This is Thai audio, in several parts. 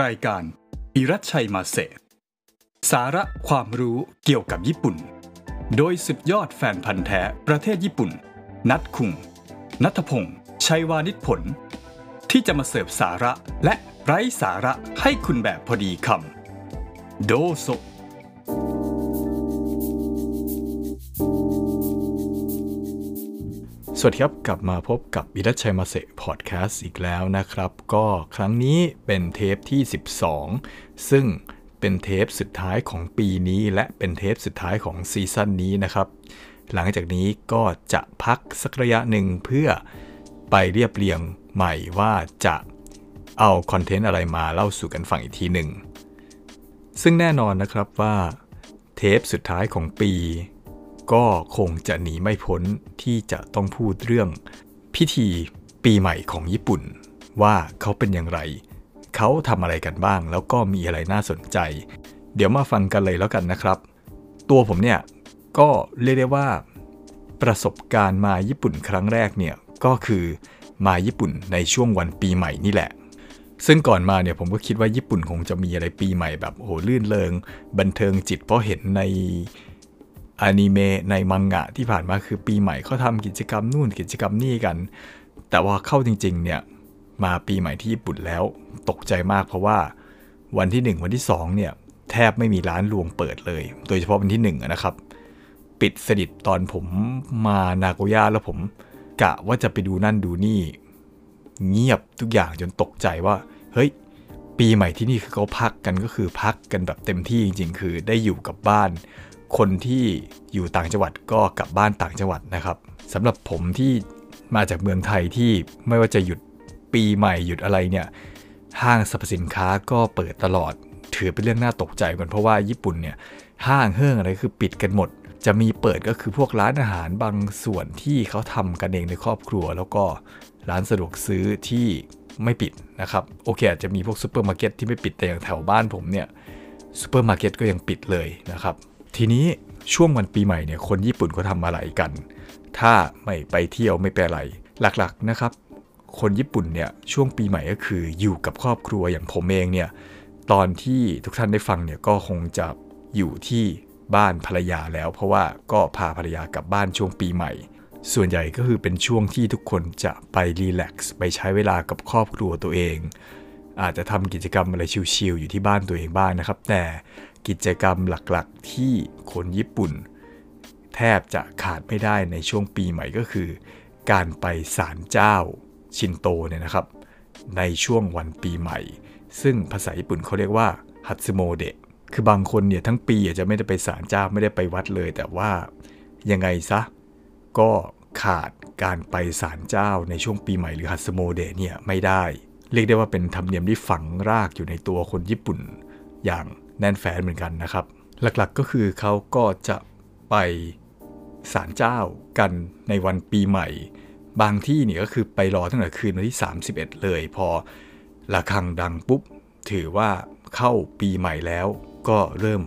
รายการ อิรัชชัยมาเสสาระความรู้เกี่ยวกับญี่ปุ่น โดยสุดยอดแฟนพันธ์แท้ประเทศญี่ปุ่น นัดคุง นัทพงศ์ชัยวานิชผล ที่จะมาเสิร์ฟสาระและไร้สาระให้คุณแบบพอดีคำโดโซ สวัสดีครับกลับมาพบกับบิดัชชัยมาเซพอดแคสต์อีกแล้วนะครับ ก็ครั้งนี้เป็นเทปที่ 12 ซึ่งเป็นเทปสุดท้ายของปีนี้ และเป็นเทปสุดท้ายของซีซั่นนี้นะครับ หลังจากนี้ก็จะพักสักระยะหนึ่งเพื่อไปเรียบเรียงใหม่ว่าจะเอาคอนเทนต์อะไรมาเล่าสู่กันฟังอีกทีหนึ่ง ซึ่งแน่นอนนะครับว่าเทปสุดท้ายของปี ก็คงจะหนีไม่พ้นที่จะต้องพูดเรื่อง พิธีปีใหม่ของญี่ปุ่น ว่าเขาเป็นอย่างไร เขาทำอะไรกันบ้าง แล้วก็มีอะไรน่าสนใจ เดี๋ยวมาฟังกันเลยแล้วกันนะครับ ตัวผมเนี่ยก็เรียกได้ว่า ประสบการณ์มาญี่ปุ่นครั้งแรกเนี่ยก็คือมาญี่ปุ่นในช่วงวันปีใหม่นี่แหละ ซึ่งก่อนมาเนี่ยผมก็คิดว่าญี่ปุ่นคงจะมีอะไรปีใหม่แบบโอ้โหลื่นเลงบันเทิงจิตเพราะเห็นใน อนิเมะในมังงะที่ผ่านมาคือปีใหม่เขาทำกิจกรรมนู่นกิจกรรมนี่กัน แต่ว่าเข้าจริงๆเนี่ยมาปีใหม่ที่ญี่ปุ่นแล้วตกใจมากเพราะว่าวันที่ 1 วันที่2เนี่ยแทบไม่มีร้านรวงเปิดเลย โดยเฉพาะวันที่1นะครับ ปิดสนิทตอนผมมานาโกย่าแล้วผมกะว่าจะไปดูนั่นดูนี่ เงียบทุกอย่างจนตกใจว่า เฮ้ย ปีใหม่ที่นี่คือเขาพักกันก็คือพักกันแบบเต็มที่จริง ๆ คือได้อยู่กับบ้าน คนที่อยู่ต่างจังหวัดก็กลับบ้านต่างจังหวัดนะครับสำหรับผมที่มาจากเมืองไทยที่ไม่ว่าจะหยุดปีใหม่หยุดอะไรเนี่ยห้างสรรพสินค้าก็เปิดตลอด ถือเป็นเรื่องน่าตกใจกันเพราะว่าญี่ปุ่นเนี่ยห้างเฮิ่งอะไรคือปิดกันหมด จะมีเปิดก็คือพวกร้านอาหารบางส่วนที่เขาทำกันเองในครอบครัว แล้วก็ร้านสะดวกซื้อที่ไม่ปิดนะครับโอเคอาจจะมีพวกซูเปอร์มาร์เก็ตที่ไม่ปิดแต่อย่างแถวบ้านผมเนี่ยซูเปอร์มาร์เก็ตก็ยังปิดเลยนะครับ ทีนี้ช่วงวันปีใหม่เนี่ยคนญี่ปุ่นเขาทำอะไรกัน ถ้าไม่ไปเที่ยวไม่ไปอะไร หลักๆนะครับ คนญี่ปุ่นเนี่ยช่วงปีใหม่ก็คืออยู่กับครอบครัวอย่างผมเองเนี่ยตอนที่ทุกท่านได้ฟังเนี่ยก็คงจะอยู่ที่บ้านภรรยาแล้ว เพราะว่าก็พาภรรยากลับบ้านช่วงปีใหม่ ส่วนใหญ่ก็คือเป็นช่วงที่ทุกคนจะไปรีแลกซ์ไปใช้เวลากับครอบครัวตัวเอง อาจจะทำกิจกรรมอะไรชิลๆอยู่ที่บ้านตัวเองบ้างนะครับ แต่ กิจกรรมหลักๆ ที่คนญี่ปุ่น แทบจะขาดไม่ได้ในช่วงปีใหม่ก็คือ การไปศาลเจ้าชินโตเนี่ยนะครับ ในช่วงวันปีใหม่ ซึ่งภาษาญี่ปุ่นเขาเรียกว่าฮัตสึโมเดะคือบางคนเนี่ยทั้งปีอาจจะไม่ได้ไปศาลเจ้าไม่ได้ไปวัดเลย แต่ว่ายังไงซะก็ขาดการไปศาลเจ้าในช่วงปีใหม่หรือฮัตสึโมเดะเนี่ยไม่ได้ เรียกได้ว่าเป็นธรรมเนียมที่ฝังรากอยู่ในตัวคนญี่ปุ่น อย่าง แน่นแฟนเหมือนกันนะครับ หลักๆก็คือเขาก็จะไปศาลเจ้ากันในวันปีใหม่ บางที่เนี่ยก็คือไปรอตั้งแต่คืนวันที่ 31 เลย พอระฆังดังปุ๊บ ถือว่าเข้าปีใหม่แล้ว ก็เริ่ม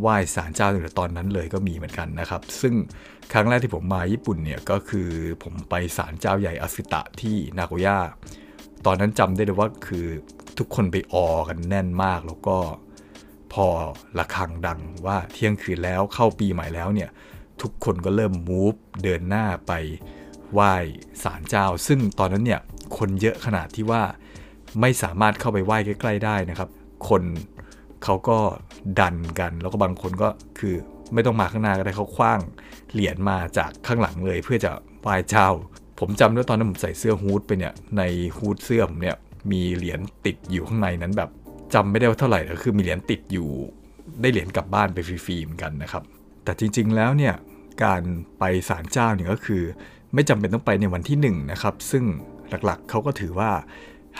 ไหว้ศาลเจ้าตั้งแต่ตอนนั้นเลยก็มีเหมือนกันนะครับ ซึ่งครั้งแรกที่ผมมาญี่ปุ่นเนี่ยก็คือผมไปศาลเจ้าใหญ่อสิตะที่นาโกย่าตอนนั้นจำได้เลยว่าคือทุกคนไปออกันแน่นมากแล้วก็ พอระฆังดังว่าเที่ยงคืนแล้วเข้าปีใหม่แล้วเนี่ย ทุกคนก็เริ่มมูฟเดินหน้าไปไหว้ศาลเจ้า ซึ่งตอนนั้นเนี่ยคนเยอะขนาดที่ว่าไม่สามารถเข้าไปไหว้ใกล้ ๆ ได้นะครับ คนเขาก็ดันกัน แล้วก็บางคนก็คือไม่ต้องมาข้างหน้าก็ได้เขาคว้างเหรียญมาจากข้างหลังเลยเพื่อจะไหว้เจ้า ผมจำได้ตอนนั้นผมใส่เสื้อฮูดไปเนี่ยในฮูดเสื้อผมเนี่ยมีเหรียญติดอยู่ข้างในนั้นแบบ จำไม่ได้ว่าเท่าไหร่แต่คือมีเหรียญติดอยู่ ได้เหรียญกลับบ้านไปฟรีๆเหมือนกันนะครับ แต่จริงๆแล้วเนี่ยการไปศาลเจ้าเนี่ยก็คือ ไม่จำเป็นต้องไปในวันที่1นนะครับ ซึ่งหลักๆเขาก็ถือว่า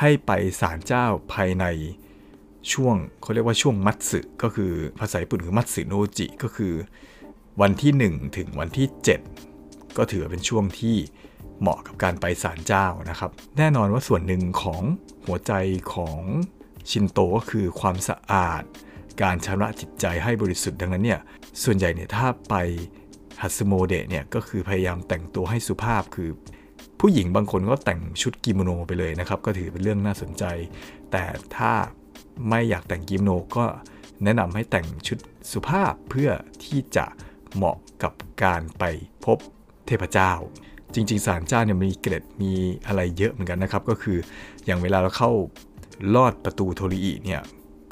ให้ไปศาลเจ้าภายในช่วงเขาเรียกว่าช่วงมัตสึก็คือภาษาญี่ปุ่นคือมัตสึโนจิก็คือ วันที่ 1 ถึงวันที่ 7 ก็ถือเป็นช่วงที่เหมาะกับการไปศาลเจ้านะครับ แน่นอนว่าส่วนหนึ่งของหัวใจของ ชินโตก็คือความสะอาด การชำระจิตใจให้บริสุทธิ์ดังนั้นเนี่ยส่วนใหญ่เนี่ยถ้าไปฮัตสึโมเดะเนี่ยก็คือพยายามแต่งตัวให้สุภาพคือ ผู้หญิงบางคนก็แต่งชุดกิโมโนไปเลยนะครับ ก็ถือเป็นเรื่องน่าสนใจ แต่ถ้าไม่อยากแต่งกิโมโนก็แนะนำให้แต่งชุดสุภาพเพื่อที่จะเหมาะกับการไปพบเทพเจ้า จริง ๆ ศาลเจ้าเนี่ยมีเกร็ดมีอะไรเยอะเหมือนกันนะครับ ก็คืออย่างเวลาเราเข้า ลอดประตูโทริอิเนี่ย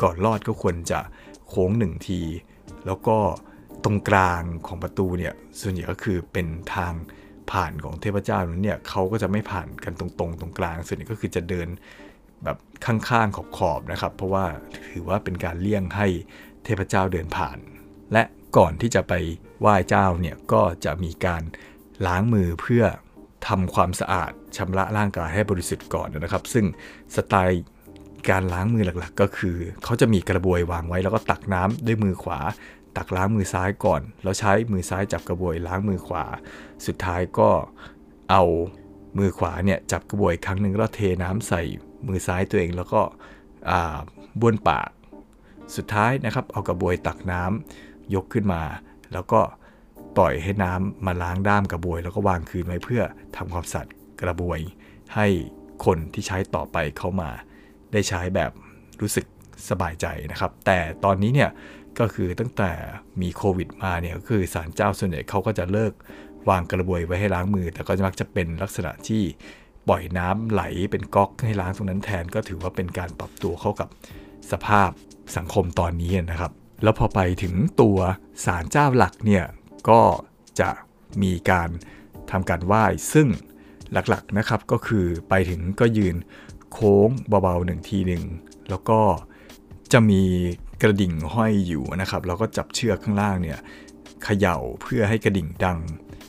ก่อนลอดก็ควรจะโค้งหนึ่งที แล้วก็ตรงกลางของประตูเนี่ยส่วนใหญ่ก็คือเป็นทางผ่านของเทพเจ้านั้นเนี่ยเขาก็จะไม่ผ่านกันตรงๆตรงกลาง ส่วนใหญ่ก็คือจะเดินแบบข้างๆขอบๆนะครับ เพราะว่าถือว่าเป็นการเลี่ยงให้เทพเจ้าเดินผ่าน และก่อนที่จะไปไหว้เจ้าเนี่ยก็จะมีการล้างมือเพื่อทำความสะอาดชำระร่างกายให้บริสุทธิ์ก่อนนะครับ ซึ่งสไตล์ การล้างมือหลักๆ ก็คือ เขาจะมีกระบวยวางไว้แล้วก็ตักน้ำด้วยมือขวา ตักล้างมือซ้ายก่อน แล้วใช้มือซ้ายจับกระบวยล้างมือขวา สุดท้ายก็เอามือขวาเนี่ยจับกระบวยครั้งหนึ่งแล้วเทน้ำใส่มือซ้ายตัวเองแล้วก็บ้วนปาก สุดท้ายนะครับ เอากระบวยตักน้ำยกขึ้นมา แล้วก็ปล่อยให้น้ำมาล้างด้ามกระบวย แล้วก็วางคืนไว้เพื่อทำความสะอาดกระบวย ให้คนที่ใช้ต่อไปเข้ามา ได้ใช้แบบรู้สึกสบายใจนะครับ แต่ตอนนี้เนี่ยก็คือตั้งแต่มีโควิดมาเนี่ยก็คือสารเจ้าส่วนใหญ่เขาก็จะเลิกวางกระบวยไว้ให้ล้างมือ แต่ก็มักจะเป็นลักษณะที่ปล่อยน้ำไหลเป็นก๊อกให้ล้างตรงนั้นแทนก็ถือว่าเป็นการปรับตัวเข้ากับสภาพสังคมตอนนี้นะครับ แล้วพอไปถึงตัวสารเจ้าหลักเนี่ยก็จะมีการทำการไหว้ซึ่งหลักๆนะครับก็คือไปถึงก็ยืน โค้งเบาๆหนึ่งทีหนึ่งแล้วก็จะมีกระดิ่งห้อยอยู่นะครับแล้วก็จับเชือกข้างล่างเนี่ยเขย่าเพื่อให้กระดิ่งดัง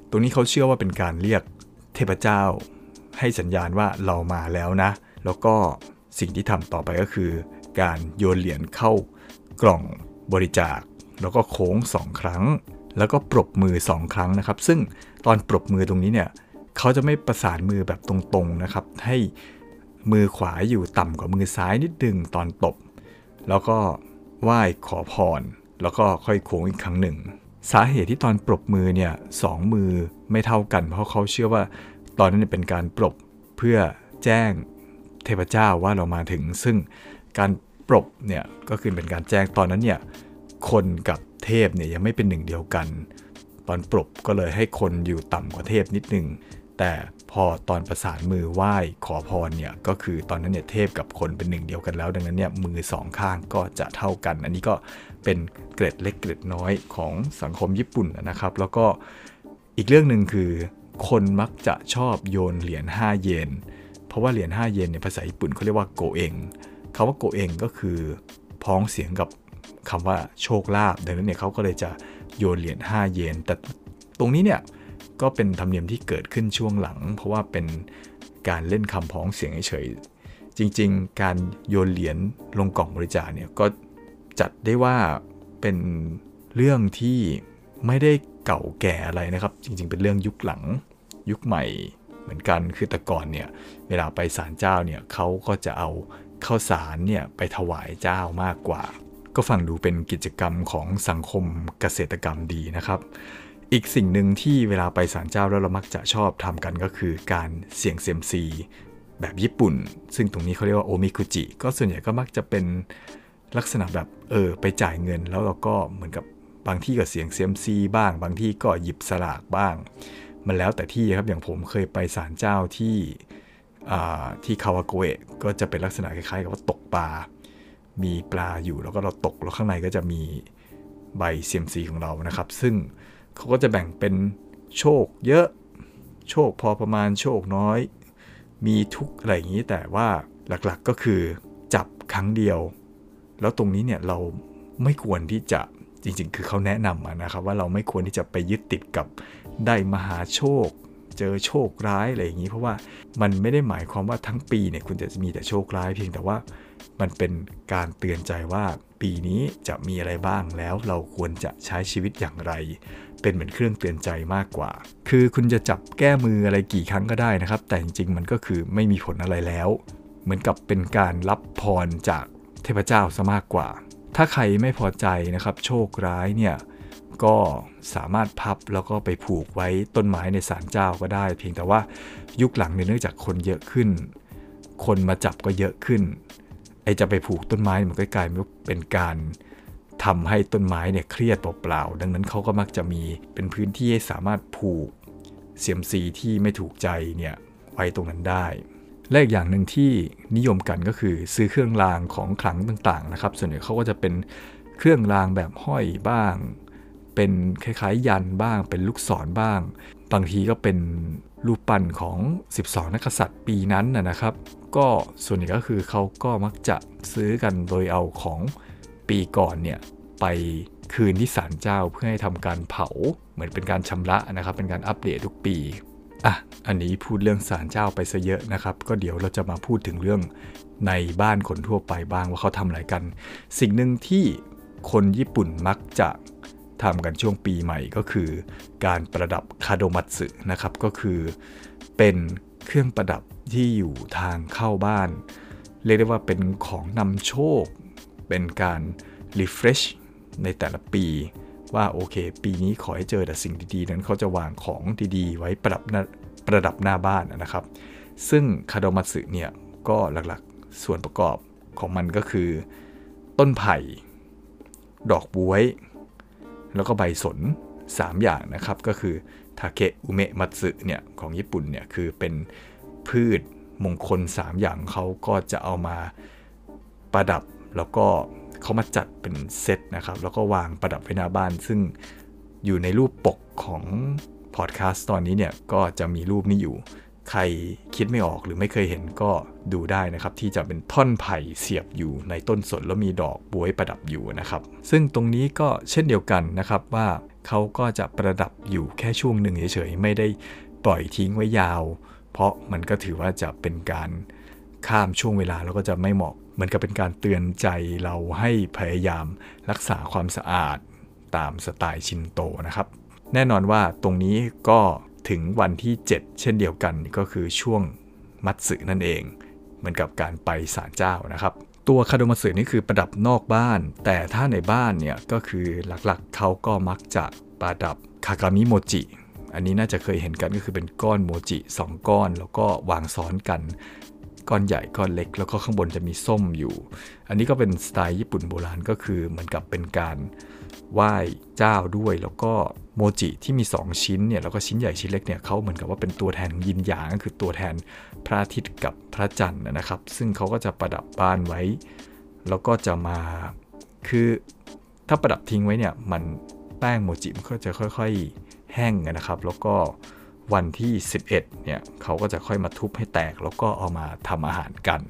ตรงนี้เขาเชื่อว่าเป็นการเรียกเทพเจ้า ให้สัญญาณว่าเรามาแล้วนะ แล้วก็สิ่งที่ทำต่อไปก็คือ การโยนเหรียญเข้ากล่องบริจาค แล้วก็โค้งสองครั้ง แล้วก็ปรบมือสองครั้งนะครับ ซึ่งตอนปรบมือตรงนี้เนี่ยเขาจะไม่ประสานมือแบบตรงๆนะครับ ให้ มือขวาอยู่ต่ำกว่ามือซ้ายนิดนึงตอนตบ แล้วก็ไหว้ขอพร แล้วก็ค่อยโค้งอีกครั้งหนึ่ง สาเหตุที่ตอนปรบมือเนี่ยสองมือไม่เท่ากัน เพราะเขาเชื่อว่าตอนนั้นเป็นการปรบเพื่อแจ้งเทพเจ้าว่าเรามาถึง ซึ่งการปรบเนี่ยก็คือเป็นการแจ้งตอนนั้นเนี่ยคนกับเทพเนี่ยยังไม่เป็นหนึ่งเดียวกัน ตอนปรบก็เลยให้คนอยู่ต่ำกว่าเทพนิดนึง แต่พอตอนประสานมือไหว้ขอพรเนี่ยก็คือตอนนั้นเนี่ยเทพกับคนเป็นหนึ่งเดียวกันแล้ว ดังนั้นเนี่ยมือสองข้างก็จะเท่ากัน อันนี้ก็เป็นเกร็ดเล็กเกร็ดน้อยของสังคมญี่ปุ่นนะครับ แล้วก็อีกเรื่องหนึ่งคือ คนมักจะชอบโยนเหรียญ5 เยน เพราะว่าเหรียญ5 เยนในภาษาญี่ปุ่นเขาเรียกว่าโกเองคาว่าโกเองก็คือพ้องเสียงกับคำว่าโชคลาภดังนั้นเนี่ยเขาก็เลยจะโยนเหรียญ5 เยน แต่ตรงนี้เนี่ย ก็เป็นธรรมเนียมที่เกิดขึ้นช่วงหลัง เพราะว่าเป็นการเล่นคำพ้องเสียงเฉยจริง ๆ การโยนเหรียญลงกล่องบริจาคเนี่ยก็จัดได้ว่าเป็นเรื่องที่ไม่ได้เก่าแก่อะไรนะครับ จริง ๆ เป็นเรื่องยุคหลังยุคใหม่เหมือนกันคือแต่ก่อนเนี่ยเวลาไปศาลเจ้าเนี่ยเขาก็จะเอาข้าวสารเนี่ยไปถวายเจ้ามากกว่า ก็ฟังดูเป็นกิจกรรมของสังคมเกษตรกรรมดีนะครับ อีกสิ่งหนึ่งที่เวลาไปศาลเจ้าแล้วเรามักจะชอบทำกันก็คือการเสี่ยงเซียมซีแบบญี่ปุ่น ซึ่งตรงนี้เขาเรียกว่าโอมิคุจิ ก็ส่วนใหญ่ก็มักจะเป็นลักษณะแบบเออไปจ่ายเงิน แล้วเราก็เหมือนกับบางที่ก็เสี่ยงเซียมซีบ้าง บางที่ก็หยิบสลากบ้าง มันแล้วแต่ที่ครับอย่างผมเคยไปศาลเจ้าที่ที่คาวาโกเอะก็จะเป็นลักษณะคล้ายๆ กับว่าตกปลา มีปลาอยู่แล้วก็เราตกแล้วข้างในก็จะมีใบเซียมซีของเรานะครับ ซึ่ง เขาก็จะแบ่งเป็นโชคเยอะ โชคพอประมาณโชคน้อย มีทุกอะไรอย่างนี้แต่ว่าหลักๆก็คือจับครั้งเดียว แล้วตรงนี้เนี่ยเราไม่ควรที่จะจริงๆ คือเขาแนะนำนะครับว่าเราไม่ควรที่จะไปยึดติดกับได้มหาโชค เจอโชคร้ายอะไรอย่างนี้ เพราะว่ามันไม่ได้หมายความว่าทั้งปีเนี่ยคุณจะมีแต่โชคร้ายเพียงแต่ว่ามันเป็นการเตือนใจว่าปีนี้จะมีอะไรบ้างแล้วเราควรจะใช้ชีวิตอย่างไร เป็นเหมือนเครื่องเตือนใจมากกว่า คือคุณจะจับแก้มืออะไรกี่ครั้งก็ได้นะครับ แต่จริงๆมันก็คือไม่มีผลอะไรแล้ว เหมือนกับเป็นการรับพรจากเทพเจ้าซะมากกว่า ถ้าใครไม่พอใจนะครับ โชคร้ายเนี่ยก็สามารถพับแล้วก็ไปผูกไว้ต้นไม้ในศาลเจ้าก็ได้ เพียงแต่ว่ายุคหลังเนื่องจากคนเยอะขึ้น คนมาจับก็เยอะขึ้นไอจะไปผูกต้นไม้มันก็กลายเป็นการ ทำให้ต้นไม้เนี่ยเครียดเปล่าๆ ดังนั้นเขาก็มักจะมีเป็นพื้นที่ให้สามารถผูกเสียมซีที่ไม่ถูกใจเนี่ยไว้ตรงนั้นได้ และอีกอย่างหนึ่งที่นิยมกันก็คือซื้อเครื่องรางของขลังต่างๆนะครับ ส่วนใหญ่เขาก็จะเป็นเครื่องรางแบบห้อยบ้าง เป็นคล้ายๆ ยันบ้าง เป็นลูกศรบ้าง บางทีก็เป็นรูปปั้นของ 12 นักษัตริย์ปีนั้นนะครับ ก็ส่วนใหญ่ก็คือเขาก็มักจะซื้อกันโดยเอาของ ปีก่อนเนี่ยไปคืนที่ศาลเจ้าเพื่อให้ทำการเผาเหมือนเป็นการชำระนะครับ เป็นการอัปเดตทุกปีอะอันนี้พูดเรื่องศาลเจ้าไปซะเยอะนะครับ ก็เดี๋ยวเราจะมาพูดถึงเรื่องในบ้านคนทั่วไปบ้างว่าเขาทำอะไรกัน สิ่งหนึ่งที่คนญี่ปุ่นมักจะทำกันช่วงปีใหม่ก็คือ การประดับคาโดมัตสึนะครับก็คือ เป็นเครื่องประดับที่อยู่ทางเข้าบ้าน เรียกได้ว่าเป็นของนำโชค เป็นการ refresh ในแต่ละปี ว่าโอเค ปีนี้ขอให้เจอแต่สิ่งดีๆ นั้นเขาจะวางของดีๆ ไว้ประดับประดับหน้าบ้านนะครับ ซึ่งคาโดมัตสึเนี่ยก็หลักๆส่วนประกอบของมันก็คือ ต้นไผ่ ดอกบวย แล้วก็ใบสน 3 อย่างนะครับ ก็คือทาเกะอุเมะมัตสึเนี่ยของญี่ปุ่นเนี่ยคือเป็นพืชมงคล 3 อย่างเขาก็จะเอามาประดับ แล้วก็เขามาจัดเป็นเซตนะครับ แล้วก็วางประดับไว้หน้าบ้าน ซึ่งอยู่ในรูปปกของพอดแคสต์ตอนนี้เนี่ย ก็จะมีรูปนี้อยู่ ใครคิดไม่ออกหรือไม่เคยเห็นก็ดูได้นะครับ ที่จะเป็นท่อนไผ่เสียบอยู่ในต้นสนแล้วมีดอกบวยประดับอยู่นะครับ ซึ่งตรงนี้ก็เช่นเดียวกันนะครับว่าเขาก็จะประดับอยู่แค่ช่วงหนึ่งเฉยๆไม่ได้ปล่อยทิ้งไว้ยาว เพราะมันก็ถือว่าจะเป็นการข้ามช่วงเวลาแล้วก็จะไม่เหมาะ เหมือนกับเป็นการเตือนใจเราให้พยายามรักษาความสะอาดตามสไตล์ชินโตนะครับ แน่นอนว่าตรงนี้ก็ถึงวันที่ 7 เช่นเดียวกันก็คือช่วงมัตสึนั่นเอง เหมือนกับการไปศาลเจ้านะครับ ตัวคาโดมัตสึนี่คือประดับนอกบ้าน แต่ถ้าในบ้านเนี่ยก็คือหลักๆเขาก็มักจะประดับคากามิโมจิอันนี้น่าจะเคยเห็นกันก็คือเป็นก้อนโมจิ 2 ก้อน แล้วก็วางซ้อนกัน ก้อนใหญ่ก้อนเล็ก แล้วก็ข้างบนจะมีส้มอยู่ อันนี้ก็เป็นสไตล์ญี่ปุ่นโบราณก็คือเหมือนกับเป็นการไหว้เจ้าด้วย แล้วก็โมจิที่มี 2 ชิ้นเนี่ยแล้วก็ชิ้นใหญ่ชิ้นเล็กเนี่ยเขาเหมือนกับว่าเป็นตัวแทนของยินหยางก็คือตัวแทนพระอาทิตย์กับพระจันทร์นะครับ ซึ่งเขาก็จะประดับบ้านไว้ แล้วก็จะมาคือถ้าประดับทิ้งไว้เนี่ยมันแป้งโมจิมันก็จะค่อย ๆ แห้งนะครับ แล้วก็ วันที่ 11 เนี่ยเขาก็จะค่อยมาทุบให้แตกแล้วก็เอามาทำอาหารกัน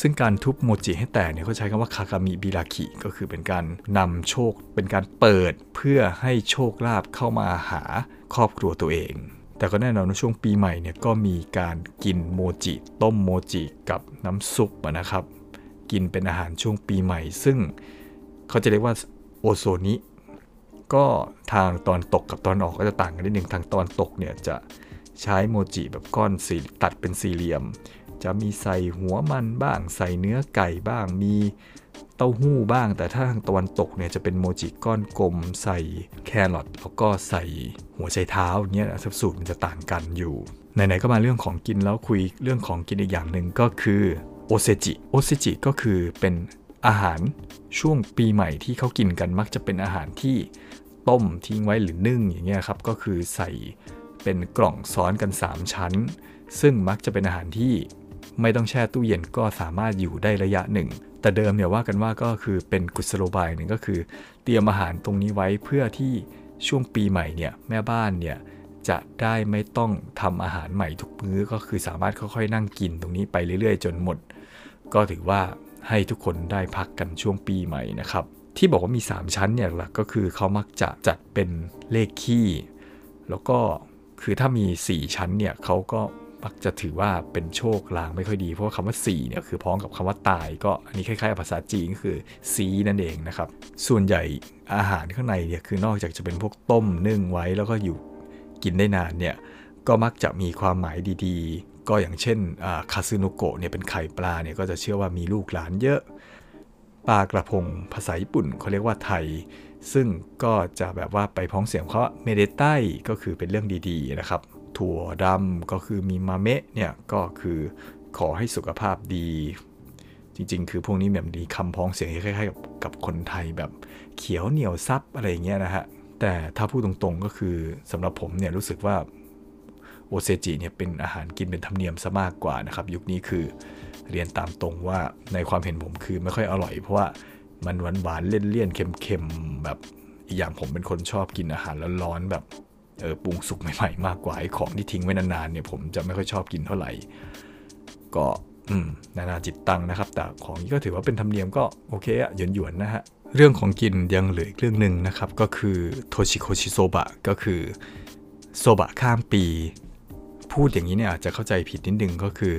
ซึ่งการทุบโมจิให้แตกเนี่ยเขาใช้คำว่าคากามิบิราคิก็คือเป็นการนำโชค เป็นการเปิดเพื่อให้โชคลาภเข้ามาหาครอบครัวตัวเองแต่ก็แน่นอนในช่วงปีใหม่เนี่ยก็มีการกินโมจิ ต้มโมจิกับน้ำซุปนะครับ กินเป็นอาหารช่วงปีใหม่ ซึ่งเขาจะเรียกว่าโอโซนิ ก็ทางตอนตกกับตอนออกก็จะต่างกันนิดหนึ่งทางตอนตกเนี่ยจะใช้โมจิแบบก้อนสีตัดเป็นสี่เหลี่ยม จะมีใส่หัวมันบ้าง ใส่เนื้อไก่บ้าง มีเต้าหู้บ้าง แต่ถ้าทางตะวันตกเนี่ยจะเป็นโมจิก้อนกลม ใส่แครอทแล้วก็ใส่หัวไชเท้าอย่างเงี้ยสูตรมันจะต่างกันอยู่ไหนๆก็มาเรื่องของกินแล้วคุยเรื่องของกินอีกอย่างหนึ่งก็คือโอเซจิโอเซจิก็คือเป็นอาหารช่วงปีใหม่ที่เขากินกันมักจะเป็นอาหารที่ ต้มทิ้งไว้หรือนึ่งอย่างเงี้ยครับก็คือใส่เป็นกล่องซ้อนกัน 3 ชั้น ซึ่งมักจะเป็นอาหารที่ไม่ต้องแช่ตู้เย็นก็สามารถอยู่ได้ระยะหนึ่ง แต่เดิมเนี่ยว่ากันว่าก็คือเป็นกุศโลบายหนึ่งก็คือ เตรียมอาหารตรงนี้ไว้เพื่อที่ช่วงปีใหม่เนี่ยแม่บ้านเนี่ยจะได้ไม่ต้องทำอาหารใหม่ทุกมื้อก็คือสามารถค่อยๆ นั่งกินตรงนี้ไปเรื่อยๆ จนหมด ก็ถือว่าให้ทุกคนได้พักกันช่วงปีใหม่นะครับ ที่บอกว่ามี 3 ชั้นเนี่ยหลักก็คือเขามักจะจัดเป็นเลขคี่ แล้วก็คือถ้ามี 4 ชั้นเนี่ยเขาก็มักจะถือว่าเป็นโชคลางไม่ค่อยดี เพราะว่าคำว่า4เนี่ยคือพ้องกับคำว่าตาย ก็อันนี้คล้ายๆภาษาจีนก็คือซีนั่นเองนะครับ ส่วนใหญ่อาหารข้างในเนี่ยคือนอกจากจะเป็นพวกต้มนึ่งไว้แล้วก็อยู่กินได้นานเนี่ยก็มักจะมีความหมายดีๆ ก็อย่างเช่นคาซึโนโกะเนี่ยเป็นไข่ปลาเนี่ยก็จะเชื่อว่ามีลูกหลานเยอะ ปลากระพงภาษาญี่ปุ่นเขาเรียกว่าไทย ซึ่งก็จะแบบว่าไปพ้องเสียงเขาเมเดไตก็คือเป็นเรื่องดีๆนะครับ ถั่วดำก็คือมีมาเมะเนี่ยก็คือขอให้สุขภาพดี จริงๆ คือพวกนี้แบบมีคำพ้องเสียงคล้ายๆกับกับคนไทยแบบเขียวเหนียวซับอะไรอย่างเงี้ยนะฮะแต่ถ้าพูดตรงๆก็คือสำหรับผมเนี่ยรู้สึกว่าโอเซจิเนี่ยเป็นอาหารกินเป็นธรรมเนียมซะมากกว่านะครับ ยุคนี้คือ เรียนตามตรงว่าในความเห็นผมคือไม่ค่อยอร่อย เพราะว่ามันหวานหวานเลี่ยนเลี่ยนเค็มๆแบบอีกอย่างผมเป็นคนชอบกินอาหารร้อนๆแบบเออปรุงสุกใหม่ๆมากกว่าไอ้ของที่ทิ้งไว้นานๆเนี่ยผมจะไม่ค่อยชอบกินเท่าไหร่ ก็อืมนานาจิตตังนะครับ แต่ของนี้ก็ถือว่าเป็นธรรมเนียมก็โอเคอะหยวนหยวนๆนะฮะเรื่องของกินยังเหลืออีกเรื่องหนึ่งนะครับ ก็คือโทชิโคชิโซบะก็คือโซบะข้ามปี พูดอย่างนี้เนี่ยอาจจะเข้าใจผิดนิดนึงก็คือ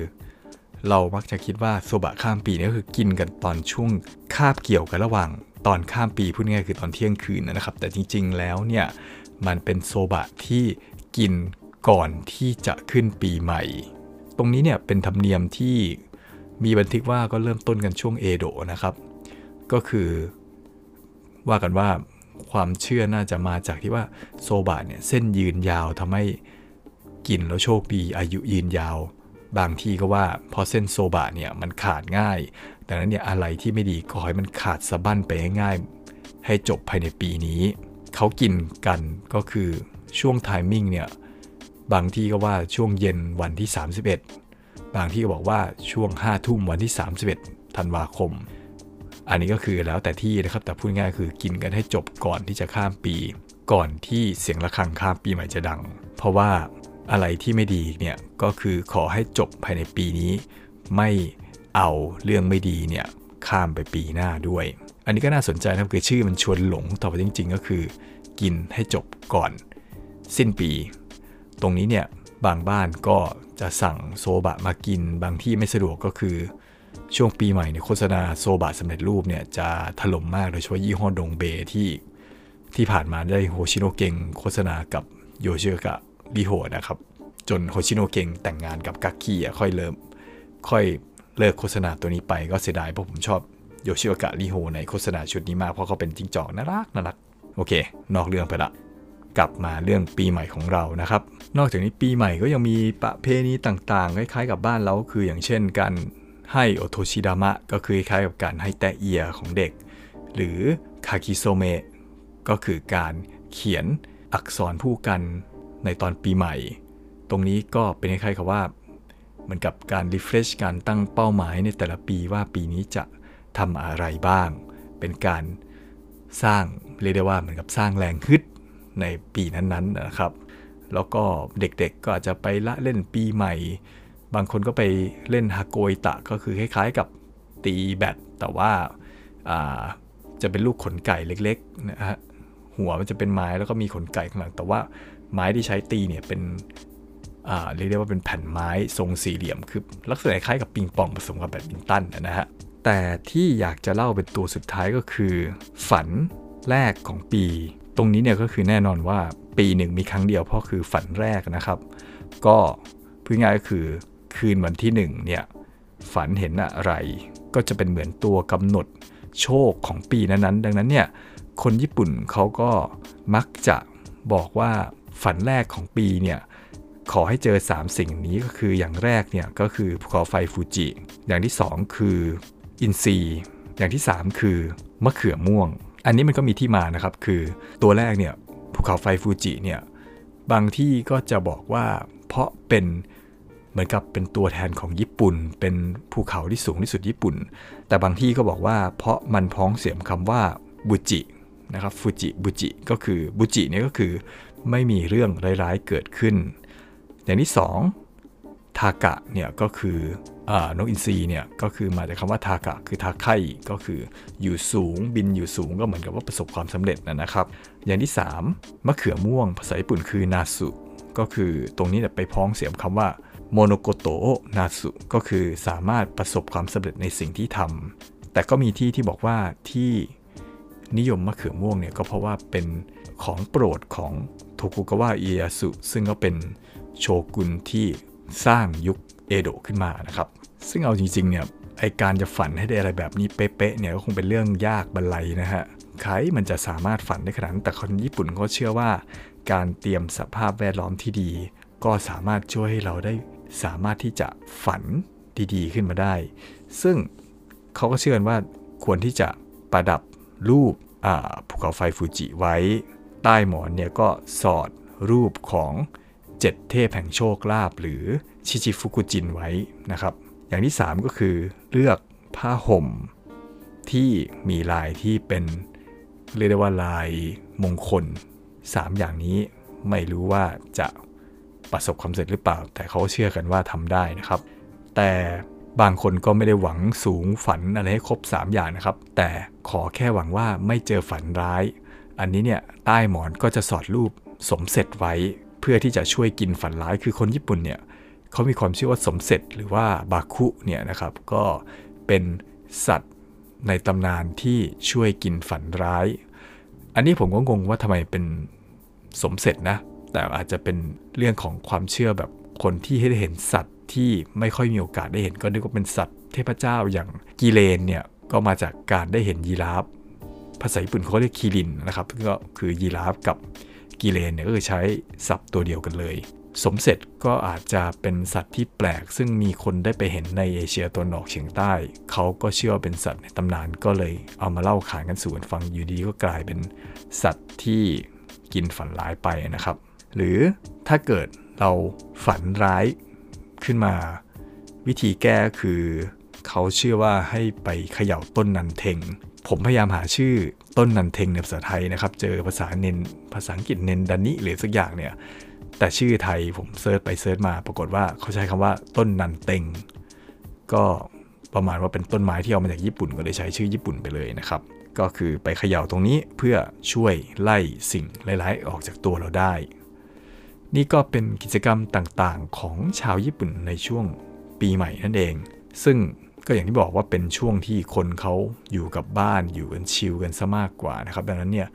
เรามักจะคิดว่าโซบะข้ามปีนี่ก็คือกินกันตอนช่วงคาบเกี่ยวกันระหว่างตอนข้ามปีพูดง่ายคือตอนเที่ยงคืนนะครับ แต่จริง ๆ แล้วเนี่ยมันเป็นโซบะที่กินก่อนที่จะขึ้นปีใหม่ ตรงนี้เนี่ยเป็นธรรมเนียมที่มีบันทึกว่าก็เริ่มต้นกันช่วงเอโดะนะครับ ก็คือว่ากันว่าความเชื่อน่าจะมาจากที่ว่าโซบะเนี่ยเส้นยืนยาวทำให้กินแล้วโชคดีอายุยืนยาว บางที่ก็ว่าพราะเส้นโซบะเนี่ยมันขาดง่ายดังนั้นเนี่ยอะไรที่ไม่ดีก็ขอให้มันขาดสะบั้นไปง่ายๆให้จบภายในปีนี้ เขากินกันก็คือช่วงไทมิ่งเนี่ยบางที่ก็ว่าช่วงเย็นวันที่ 31 บางที่ก็บอกว่าช่วง5ทุ่มวันที่ 31ธันวาคม อันนี้ก็คือแล้วแต่ที่นะครับแต่พูดง่ายคือกินกันให้จบก่อนที่จะข้ามปี ก่อนที่เสียงะระฆังข้ามปีใหม่จะดัง เพราะว่า อะไรที่ไม่ดีเนี่ยก็คือขอให้จบภายในปีนี้ ไม่เอาเรื่องไม่ดีเนี่ยข้ามไปปีหน้าด้วย อันนี้ก็น่าสนใจนะครับคือชื่อมันชวนหลงต่อไปจริง ๆ ก็คือ กินให้จบก่อน สิ้นปี ตรงนี้เนี่ยบางบ้านก็จะสั่งโซบะมากิน บางที่ไม่สะดวกก็คือ ช่วงปีใหม่เนี่ยโฆษณาโซบะสำเร็จรูปเนี่ยจะถล่มมากโดยเฉพาะยี่ห้อดงเบที่ที่ผ่านมาได้โฮชิโนเกงโฆษณากับโยชิกะ ริโฮนะครับ จนโฮชิโนเกงแต่งงานกับกักกี้อะค่อยเริ่มค่อยเลิกโฆษณาตัวนี้ไปก็เสียดายเพราะผมชอบโยชิโอกะริโฮในโฆษณาชุดนี้มากเพราะเขาเป็นจิ้งจอกน่ารักน่ารักโอเค นอกเรื่องไปละกลับมาเรื่องปีใหม่ของเรานะครับ นอกจากนี้ปีใหม่ก็ยังมีประเพณีต่างๆ คล้ายๆกับบ้านเราคืออย่างเช่นการให้โอโทชิดามะก็คือคล้ายกับการให้แตะเอียของเด็ก หรือคาคิโซเมะก็คือการเขียนอักษรผู้กัน ในตอนปีใหม่ ตรงนี้ก็เป็นคล้ายๆกับว่าเหมือนกับการ refresh การตั้งเป้าหมายในแต่ละปีว่าปีนี้จะทำอะไรบ้าง เป็นการสร้างเรียกได้ว่าเหมือนกับสร้างแรงฮึดในปีนั้นๆนะครับ แล้วก็เด็กๆก็อาจจะไปละเล่นปีใหม่ บางคนก็ไปเล่นฮากโกยตะก็คือคล้ายๆกับตีแบตแต่ว่าจะเป็นลูกขนไก่เล็กๆนะฮะหัวมันจะเป็นไม้แล้วก็มีขนไก่ข้างหลังแต่ว่า ไม้ที่ใช้ตีเนี่ยเป็นเรียกได้ว่าเป็นแผ่นไม้ทรงสี่เหลี่ยม คือลักษณะคล้ายกับปิงปองผสมกับแบดมินตันนะฮะ แต่ที่อยากจะเล่าเป็นตัวสุดท้ายก็คือ ฝันแรกของปี ตรงนี้เนี่ยก็คือแน่นอนว่าปีหนึ่งมีครั้งเดียวเพราะคือฝันแรกนะครับ ก็พูดง่ายก็คือคืนวันที่1เนี่ยฝันเห็นอะไรก็จะเป็นเหมือนตัวกำหนดโชคของปีนั้นๆ ดังนั้นเนี่ยคนญี่ปุ่นเขาก็มักจะบอกว่า ฝันแรกของปีเนี่ยขอให้เจอ 3 สิ่งนี้ก็คืออย่างแรกเนี่ยก็คือภูเขาไฟฟูจิ อย่างที่ 2 คืออินซีอย่างที่ 3 คือมะเขือม่วง อันนี้มันก็มีที่มานะครับคือตัวแรกเนี่ยภูเขาไฟฟูจิเนี่ยบางที่ก็จะบอกว่าเพราะเป็นเหมือนกับเป็นตัวแทนของญี่ปุ่น เป็นภูเขาที่สูงที่สุดญี่ปุ่น แต่บางที่ก็บอกว่าเพราะมันพ้องเสียงคำว่าบุจินะครับฟูจิบุจิก็คือบุจิเนี่ยก็คือ ไม่มีเรื่องร้ายๆเกิดขึ้น อย่างที่ 2 ทากะเนี่ยก็คืออนกอินทรีเนี่ยก็คือมาจากคำว่าทากะคือทาไคก็คืออยู่สูงบินอยู่สูงก็เหมือนกับว่าประสบความสำเร็จนะครับ อย่างที่ 3 มะเขือม่วงภาษาญี่ปุ่นคือนาสุก็คือตรงนี้ไปพ้องเสียงคำว่าโมโนโกโตนาสุก็คือสามารถประสบความสำเร็จในสิ่งที่ทำแต่ก็มีที่ที่บอกว่าที่นิยมมะเขือม่วงเนี่ยก็เพราะว่าเป็นของโปรดของ ทกุกาวะเอียสุ ซึ่งก็เป็นโชกุนที่สร้างยุคเอโดะขึ้นมานะครับ ซึ่งเอาจริงๆเนี่ยไอการจะฝันให้ได้อะไรแบบนี้เป๊ะๆเนี่ยก็คงเป็นเรื่องยากบันไลนะฮะใครมันจะสามารถฝันได้ขนาดนั้นแต่คนญี่ปุ่นก็เชื่อว่า การเตรียมสภาพแวดล้อมที่ดี ก็สามารถช่วยให้เราได้สามารถที่จะฝันดีๆขึ้นมาได้ ซึ่งเขาก็เชื่อกันว่าควรที่จะประดับรูปภูเขาไฟฟูจิไว้ ใต้หมอนเนี่ยก็สอดรูปของเจ็ดเทพแห่งโชคลาภหรือชิจิฟุกุจินไว้นะครับ อย่างที่ 3 ก็คือเลือกผ้าห่มที่มีลายที่เป็นเรียกได้ว่าลายมงคล 3 อย่างนี้ไม่รู้ว่าจะประสบความสำเร็จหรือเปล่า แต่เขาเชื่อกันว่าทำได้นะครับ แต่บางคนก็ไม่ได้หวังสูงฝันอะไรให้ครบ 3 อย่างนะครับ แต่ขอแค่หวังว่าไม่เจอฝันร้าย อันนี้เนี่ยใต้หมอนก็จะสอดรูปสมเสร็จไว้ เพื่อที่จะช่วยกินฝันร้ายคือคนญี่ปุ่นเนี่ยเขามีความเชื่อว่าสมเสร็จหรือว่าบาคุเนี่ยนะครับก็เป็นสัตว์ในตำนานที่ช่วยกินฝันร้าย อันนี้ผมก็งงว่าทำไมเป็นสมเสร็จนะ แต่อาจจะเป็นเรื่องของความเชื่อแบบคนที่ให้เห็นสัตว์ที่ไม่ค่อยมีโอกาสได้เห็นก็นึกว่าเป็นสัตว์เทพเจ้าอย่างกีเลนเนี่ยก็มาจากการได้เห็นยีราฟ ภาษาญี่ปุ่นเขาเรียกคีรินนะครับ ก็คือยีราฟกับกีเลนเนี่ยก็คือใช้ศัพท์ตัวเดียวกันเลย สมเสร็จก็อาจจะเป็นสัตว์ที่แปลก ซึ่งมีคนได้ไปเห็นในเอเชียตะวันออกเฉียงใต้ เขาก็เชื่อเป็นสัตว์ในตำนานก็เลยเอามาเล่าขานกันสู่กันฟังอยู่ดีก็กลายเป็นสัตว์ที่กินฝันร้ายไปนะครับ หรือถ้าเกิดเราฝันร้ายขึ้นมา วิธีแก้คือ เขาเชื่อว่าให้ไปเขย่าต้นนันเทง ผมพยายามหาชื่อต้นนันเทงในภาษาไทยนะครับ เจอภาษาเนนภาษาอังกฤษ Nandina หรือสักอย่างเนี่ย แต่ชื่อไทยผม search ไป search มาปรากฏว่าเขาใช้คำว่าต้นนันเต็ง ก็ประมาณว่าเป็นต้นไม้ที่เอามาจากญี่ปุ่นก็เลยใช้ชื่อญี่ปุ่นไปเลยนะครับ ก็คือไปเขย่าตรงนี้เพื่อช่วยไล่สิ่งร้ายๆออกจากตัวเราได้ นี่ก็เป็นกิจกรรมต่างๆของชาวญี่ปุ่นในช่วงปีใหม่นั่นเอง ซึ่ง ก็อย่างที่บอกว่าเป็นช่วงที่คนเขาอยู่กับบ้านอยู่กันชิลกันซะมากกว่านะครับ ดังนั้นเนี่ย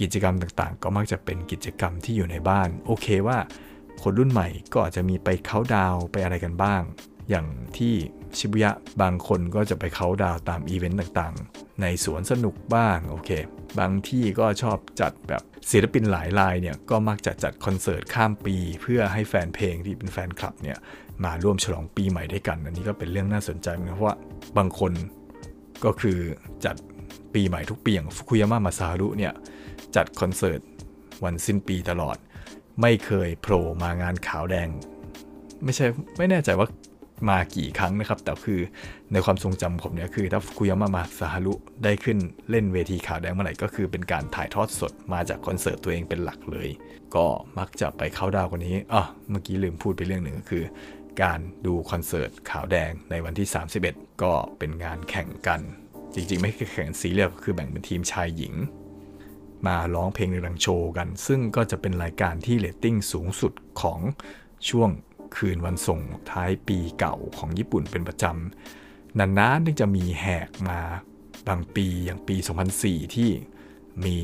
กิจกรรมต่างๆ ก็มักจะเป็นกิจกรรมที่อยู่ในบ้าน โอเคว่าคนรุ่นใหม่ก็อาจจะมีไปเขาดาวไปอะไรกันบ้าง อย่างที่ชิบุยะบางคนก็จะไปเขาดาวตามอีเวนต์ต่างๆ ในสวนสนุกบ้างโอเค บางที่ก็ชอบจัดแบบศิลปินหลายรายเนี่ยก็มักจะจัดคอนเสิร์ตข้ามปี เพื่อให้แฟนเพลงที่เป็นแฟนคลับเนี่ย มาร่วมฉลองปีใหม่ด้วยกัน อันนี้ก็เป็นเรื่องน่าสนใจเหมือนกันเพราะว่าบางคนก็คือจัดปีใหม่ทุกปีอย่างฟุคุยามะมาซาฮารุเนี่ยจัดคอนเสิร์ตวันสิ้นปีตลอด ไม่เคยโผล่มางานขาวแดง ไม่ใช่ไม่แน่ใจว่ามากี่ครั้งนะครับ แต่คือในความทรงจำผมเนี่ยคือถ้าฟุกุยามะมาซาฮารุได้ขึ้นเล่นเวทีขาวแดงเมื่อไหร่ก็คือเป็นการถ่ายทอดสดมาจากคอนเสิร์ตตัวเองเป็นหลักเลย ก็มักจะไปเข้าดาวกว่านี้อะเมื่อกี้ลืมพูดไปเรื่องหนึ่งก็คือ การดูคอนเสิร์ตขาวแดงในวันที่ 31 ก็เป็นงานแข่งกัน จริงๆ ไม่ใช่แข่งสีเรียกคือแบ่งเป็นทีมชายหญิง มาร้องเพลงในรังโชว์กัน ซึ่งก็จะเป็นรายการที่เรตติ้งสูงสุดของช่วงคืนวันส่งท้ายปีเก่าของญี่ปุ่นเป็นประจำนานๆนึงจะมีแหกมาบางปีอย่างปี 2004 ที่มี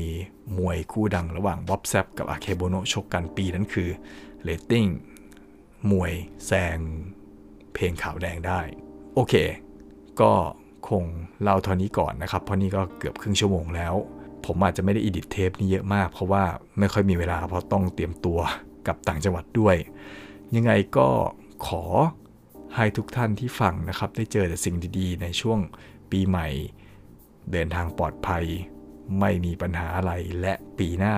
มวยคู่ดังระหว่าง Bob Sapp กับอาเคโบโนชกกันปีนั้นคือเรตติ้ง มวยแซงเพลงขาวแดงได้ โอเค ก็คงเล่าเท่านี้ก่อนนะครับ เพราะนี่ก็เกือบครึ่งชั่วโมงแล้ว ผมอาจจะไม่ได้อิดิทเทปนี้เยอะมาก เพราะว่าไม่ค่อยมีเวลาเพราะต้องเตรียมตัวกับต่างจังหวัดด้วย ยังไงก็ขอให้ทุกท่านที่ฟังนะครับ ได้เจอแต่สิ่งดีๆ ในช่วงปีใหม่ เดินทางปลอดภัย ไม่มีปัญหาอะไรและปีหน้า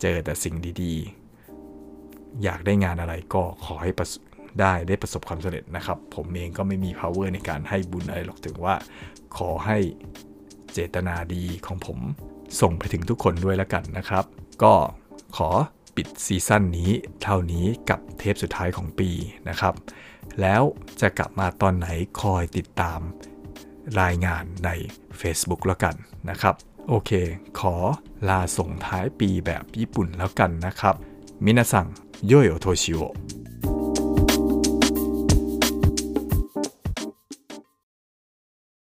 เจอแต่สิ่งดีๆ อยากได้งานอะไรก็ขอให้ได้ได้ประสบความสำเร็จนะครับ ผมเองก็ไม่มี power ในการให้บุญอะไรหรอกถึงว่า ขอให้เจตนาดีของผมส่งไปถึงทุกคนด้วยแล้วกันนะครับ ก็ขอปิดซีซั่นนี้เท่านี้กับเทปสุดท้ายของปีนะครับ แล้วจะกลับมาตอนไหนคอยติดตามรายงานใน Facebook แล้วกันนะครับ โอเค ขอลาส่งท้ายปีแบบญี่ปุ่นแล้วกันนะครับ มินาซัง 良いお年を。